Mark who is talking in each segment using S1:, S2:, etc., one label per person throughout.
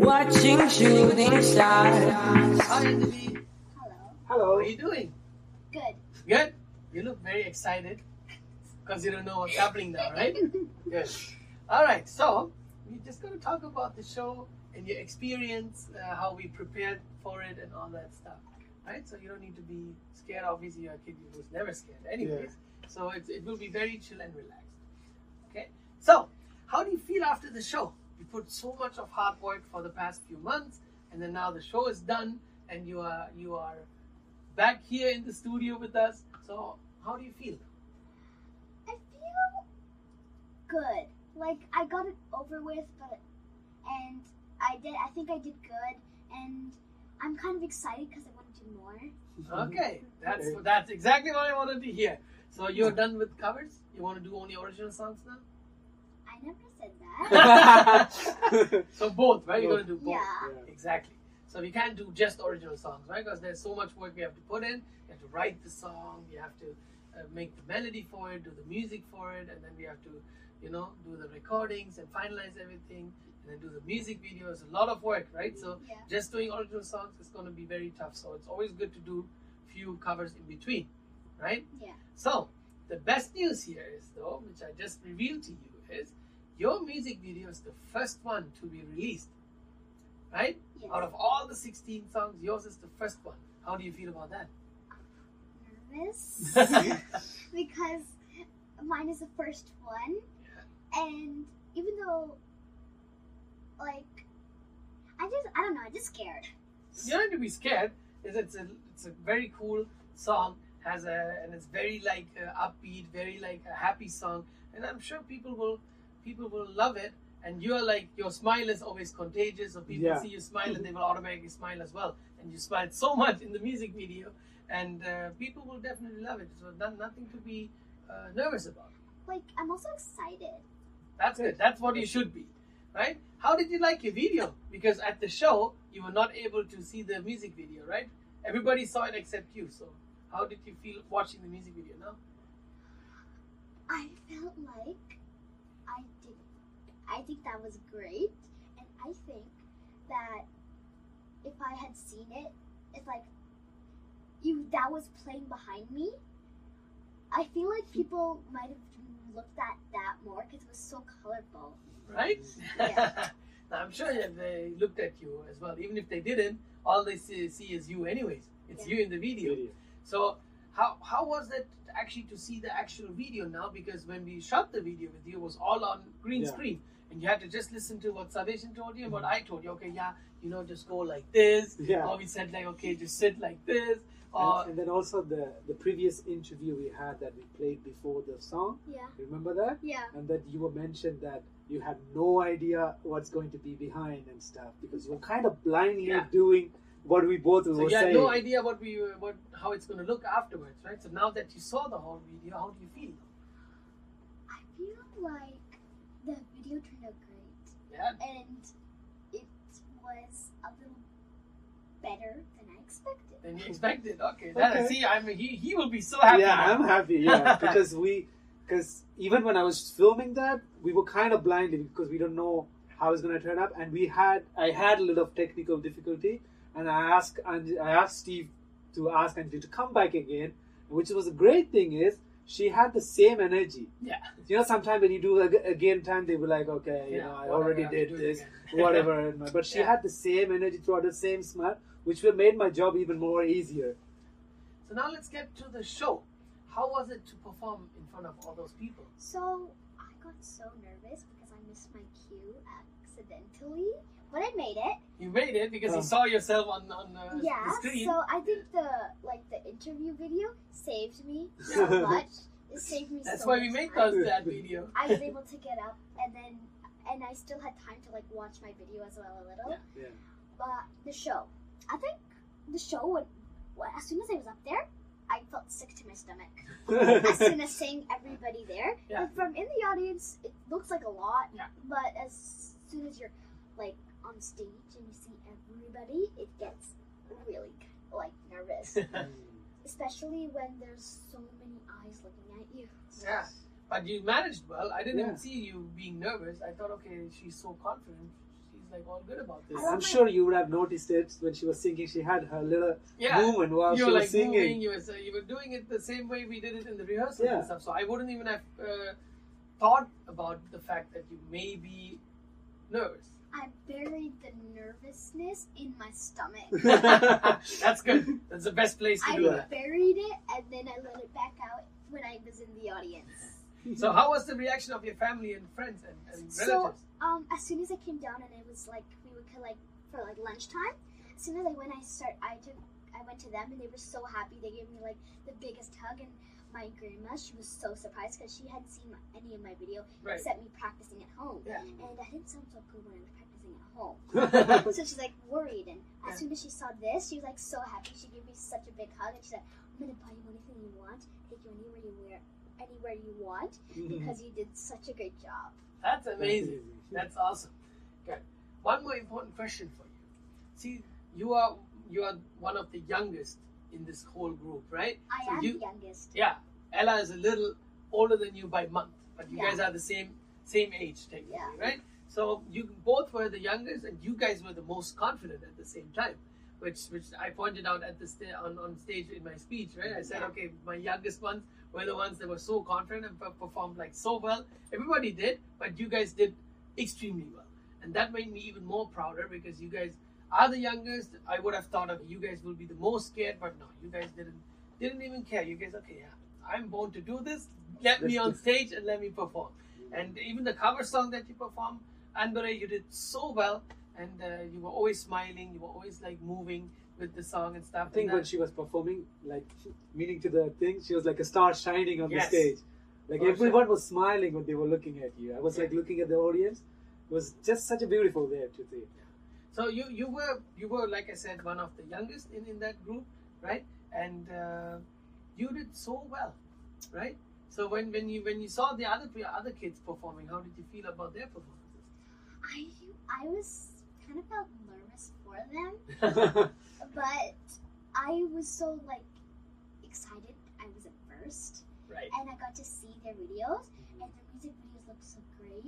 S1: Watching shooting stars.
S2: Hi, Anjali.
S3: Hello.
S2: How are you doing?
S3: Good.
S2: Good? You look very excited because you don't know what's happening now, right? Good. All right, so we're just going to talk about the show and your experience, uh, how we prepared for it, and all that stuff, right? So you don't need to be scared. Obviously, you're a kid who's never scared, anyways. So it, it will be very chill and relaxed. Okay? So, how do you feel after the show? You put so much of hard work for the past few months, and then now the show is done, and you are you are back here in the studio with us. So, how do you feel?
S3: I feel good. Like I got it over with, but and I did. I think I did good, and I'm kind of excited because I want to do more.
S2: Okay, that's that's exactly what I wanted to hear. So you're done with covers? You want to do only original songs now?
S3: I never said that.
S2: So both, right? You're gonna do both.
S3: yeah.
S2: Exactly. So we can't do just original songs, right? Because there's so much work we have to put in. You have to write the song. You have to uh, make the melody for it, do the music for it, and then we have to, you know, do the recordings and finalize everything, and then do the music videos. A lot of work, right? So
S3: Yeah.
S2: just doing original songs is going to be very tough. So it's always good to do few covers in between, right?
S3: Yeah.
S2: So the best news here is though, which I just revealed to you, is your music video is the first one to be released, right?
S3: Yes.
S2: Out of all the 16 songs, yours is the first one. How do you feel about that?
S3: Nervous because mine is the first one, and even though, like, I just I don't know. I'm just scared.
S2: you don't have to be scared. Is it's a it's a very cool song, has a and it's very like uh, upbeat, very like a happy song, and I'm sure people will people will love it. And you're like your smile is always contagious, so people
S4: Yeah.
S2: see you smile and they will automatically smile as well. And you smiled so much in the music video, and uh, people will definitely love it. So no- nothing to be uh, nervous about.
S3: Like I'm also excited.
S2: That's good. That's what you should be, right? How did you like your video? Because at the show, you were not able to see the music video, right? Everybody saw it except you. So, how did you feel watching the music video now?
S3: I felt like I did. I think that was great, and I think that if I had seen it, it's like you that was playing behind me, I feel like people might have looked at that more because it was so colorful.
S2: Right?
S3: Yeah.
S2: now, I'm sure that they looked at you as well. Even if they didn't, all they see, see is you, anyways. It's
S3: Yeah.
S2: you in the video. So, how how was it actually to see the actual video now? Because when we shot the video with you, it was all on green
S4: Yeah.
S2: screen, and you had to just listen to what Sabeshan told you and what mm-hmm. I told you. Okay, yeah, you know, just go like this.
S4: Yeah.
S2: Or we said like, okay, just sit like this. Or
S4: And, and then also the the previous interview we had that we played before the song.
S3: Yeah.
S4: Remember that?
S3: Yeah.
S4: And that you were mentioned that you had no idea what's going to be behind and stuff because you were kind of blindly
S2: Yeah.
S4: doing what we both
S2: so
S4: were
S2: you had
S4: saying.
S2: no idea what we were- what how it's going to look afterwards, right? So now that you saw the whole video, how do you feel?
S3: I feel like the video turned out great,
S2: Yeah.
S3: and it was a little better than I expected.
S2: Than you expected. Okay. That,
S4: Okay.
S2: see, I'm he he will be so happy.
S4: yeah,
S2: now.
S4: I'm happy. Yeah, because we, because even when I was filming that, we were kind of blindly because we don't know how it's gonna turn up, and we had I had a little of technical difficulty, and I asked and I asked Steve to ask Anjali to come back again, which was a great thing is she had the same energy.
S2: Yeah.
S4: You know, sometimes when you do ag- again time, they were like, okay, you
S2: Yeah,
S4: know, I
S2: whatever,
S4: already did this, whatever. but she
S2: Yeah.
S4: had the same energy throughout the same smile, which made my job even more easier.
S2: So now let's get to the show. How was it to perform in front of all those people?
S3: So I got so nervous because I missed my cue accidentally, but I made it.
S2: You made it because you saw yourself on on uh,
S3: yeah.
S2: the screen.
S3: So I think the like the interview video saved me so much. It saved me.
S2: That's
S3: so
S2: why
S3: much
S2: we made
S3: time.
S2: those, that video.
S3: I was able to get up and then and I still had time to like watch my video as well a little.
S2: Yeah.
S4: Yeah.
S3: But the show, I think the show would. Well, as soon as I was up there, I felt sick to my stomach. as soon as seeing everybody there,
S2: Yeah.
S3: Like, from in the audience, it looks like a lot.
S2: Yeah.
S3: But as soon as you're like on stage and you see everybody, it gets really like nervous. especially when there's so many eyes looking at you.
S2: Yeah. But you managed well. I didn't
S4: Yeah.
S2: even see you being nervous. I thought, okay, she's so confident. She's like all good about this.
S3: I love
S4: I'm
S3: my-
S4: sure you would have noticed it when she was singing. She had her little
S2: Yeah.
S4: movement while
S2: you
S4: she
S2: were
S4: was
S2: like
S4: singing.
S2: moving. You were so you were doing it the same way we did it in the rehearsals
S4: Yeah.
S2: and stuff. So I wouldn't even have uh, thought about the fact that you may be nervous.
S3: I buried the nervousness in my stomach.
S2: That's good. That's the best place to
S3: I
S2: do that.
S3: I buried it and then I let it back out when I was in the audience.
S2: So how was the reaction of your family and friends and, and
S3: So- Um, as soon as I came down and it was like we were kind like for like lunchtime. As soon as I went, I start. I took. I went to them and they were so happy. They gave me like the biggest hug and my grandma. She was so surprised because she hadn't seen my, any of my video
S2: Right.
S3: except me practicing at home.
S2: Yeah.
S3: And I didn't sound so good when I was practicing at home. so she's like worried, and
S2: Yeah.
S3: as soon as she saw this, she was like so happy. She gave me such a big hug, and she said, "I'm gonna buy you anything you want, take you anywhere you wear, anywhere you want, because you did such a great job."
S2: That's amazing. That's awesome. Good. One more important question for you. See, you are you are one of the youngest in this whole group, right?
S3: I
S2: So
S3: am
S2: you-
S3: the youngest.
S2: Yeah, Ella is a little older than you by month, but you
S3: Yeah.
S2: guys are the same same age technically,
S3: Yeah.
S2: right? So you both were the youngest, and you guys were the most confident at the same time, which which I pointed out at the sta- on on stage in my speech, right? I said, okay, my youngest ones were the ones that were so confident and per- performed like so well. Everybody did, but you guys did extremely well, and that made me even more prouder because you guys are the youngest. I would have thought of you guys will be the most scared, but no, you guys didn't didn't even care. You guys, okay, yeah, I'm born to do this. Let me on stage and let me perform. And even the cover song that you performed, Andore, you did so well, and uh, you were always smiling. You were always like moving with the song and stuff.
S4: I think when she was performing, like meaning to the thing, she was like a star shining on
S2: Yes.
S4: the stage. Like
S2: sure.
S4: everyone was smiling when they were looking at you. I was like looking at the audience. It was just such a beautiful day to see.
S2: So you you were you were like I said one of the youngest in, in that group, right? And uh, you did so well, right? So when, when you when you saw the other other kids performing, how did you feel about their performances?
S3: I I was kind of felt nervous for them, but I was so like excited. I was at first,
S2: Right.
S3: and I got to see their videos, mm-hmm. and their music videos looked so great,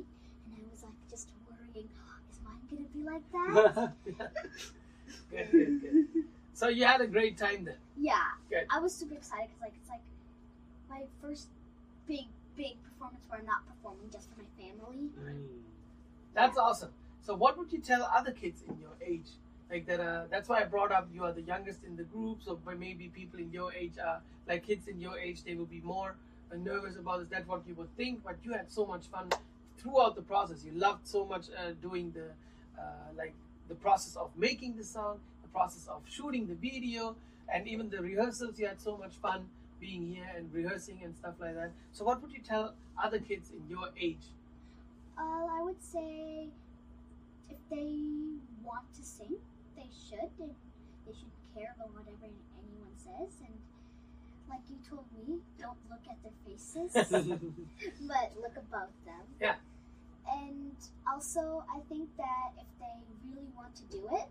S3: and I was like just worrying, is mine gonna be like that?
S2: good, good, good. So you had a great time then.
S3: yeah,
S2: Good.
S3: I was super excited because like it's like my first big big performance where I'm not performing just for my family. Mm.
S2: That's awesome. So what would you tell other kids in your age? Like that uh, that's why I brought up you are the youngest in the group, so maybe people in your age are like kids in your age, they will be more uh, nervous about this. That's what you would think, but you had so much fun throughout the process. You loved so much uh, doing the uh, like the process of making the song, the process of shooting the video, and even the rehearsals. You had so much fun being here and rehearsing and stuff like that. So what would you tell other kids in your age?
S3: Uh, I would say if they want to sing, they should. And they shouldn't care about whatever anyone says. And like you told me, don't look at their faces, but look above them.
S2: Yeah.
S3: And also, I think that if they really want to do it,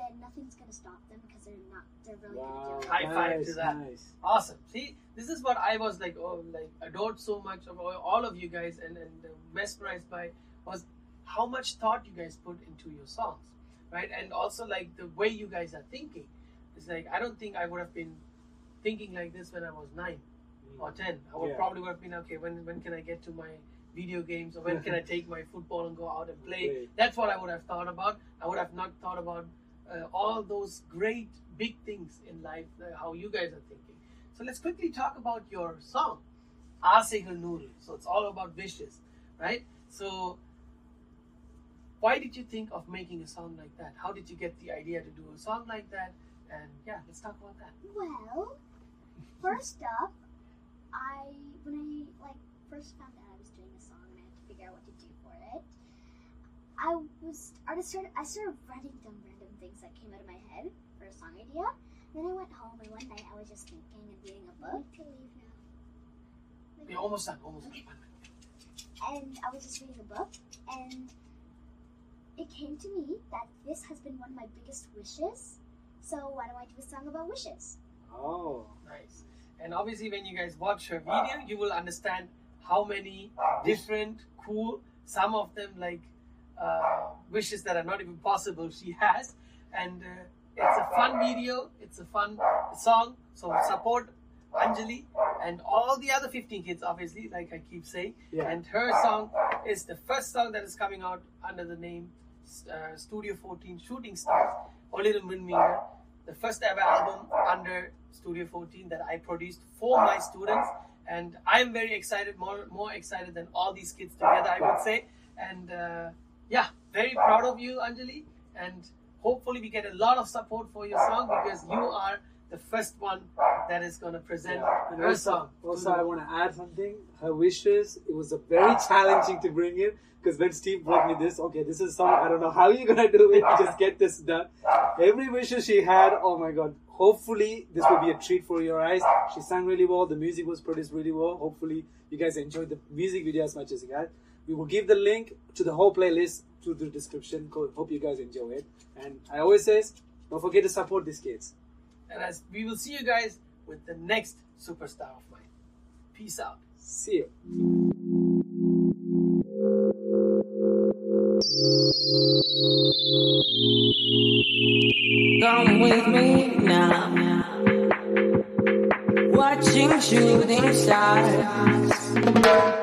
S3: then nothing's gonna stop them because they're not. They're really
S4: wow,
S3: gonna do it.
S2: High five
S4: nice,
S2: to that.
S4: Nice.
S2: Awesome. See, this is what I was like, oh, like adored so much of all all of you guys and, and uh, mesmerized by was how much thought you guys put into your songs, right? And also like the way you guys are thinking. It's like I don't think I would have been thinking like this when I was nine or ten. I would
S4: Yeah.
S2: probably would have been okay. When when can I get to my video games or when can I take my football and go out and play?
S4: Play.
S2: That's what I would have thought about. I would have not thought about uh, all those great big things in life, uh, how you guys are thinking. So let's quickly talk about your song, Nuru. So it's all about wishes, right? So why did you think of making a song like that? How did you get the idea to do a song like that? And yeah, let's talk about that.
S3: Well, first up, I when I like first found out I was doing a song and I had to figure out what to do for it. I was I started I started writing them things that came out of my head for a song idea. Then I went home and one night I was just thinking and reading a book. to leave now.
S2: We're almost done. Almost done.
S3: And I was just reading a book and it came to me that this has been one of my biggest wishes. So why don't I do a song about wishes?
S4: Oh.
S2: Nice. And obviously, when you guys watch her video, you will understand how many different, cool, some of them like uh, wishes that are not even possible she has. And uh, it's a fun video, it's a fun song. So support Anjali and all the other 15 kids, obviously, like I keep saying.
S4: Yeah.
S2: And her song is the first song that is coming out under the name uh, Studio 14 Shooting Stars, Olirum Winminger, the first ever album under Studio 14 that I produced for my students. And I'm very excited, more more excited than all these kids together, I would say. And uh, yeah, very proud of you, Anjali. And hopefully, we get a lot of support for your song because you are the first one that is going to present her song.
S4: also I want to add something. Her wishes. It was a very challenging to bring in because when Steve brought me this, okay, this is a song. I don't know how you're gonna do it. Just get this done. Every wishes she had. Oh my God. Hopefully, this will be a treat for your eyes. She sang really well. The music was produced really well. Hopefully, you guys enjoyed the music video as much as you guys. We will give the link to the whole playlist to the description. Hope you guys enjoy it. And I always says, don't forget to support these kids.
S2: And as we will see you guys with the next superstar of mine. Peace out.
S4: See you.
S1: Come with me now. Watching shooting stars.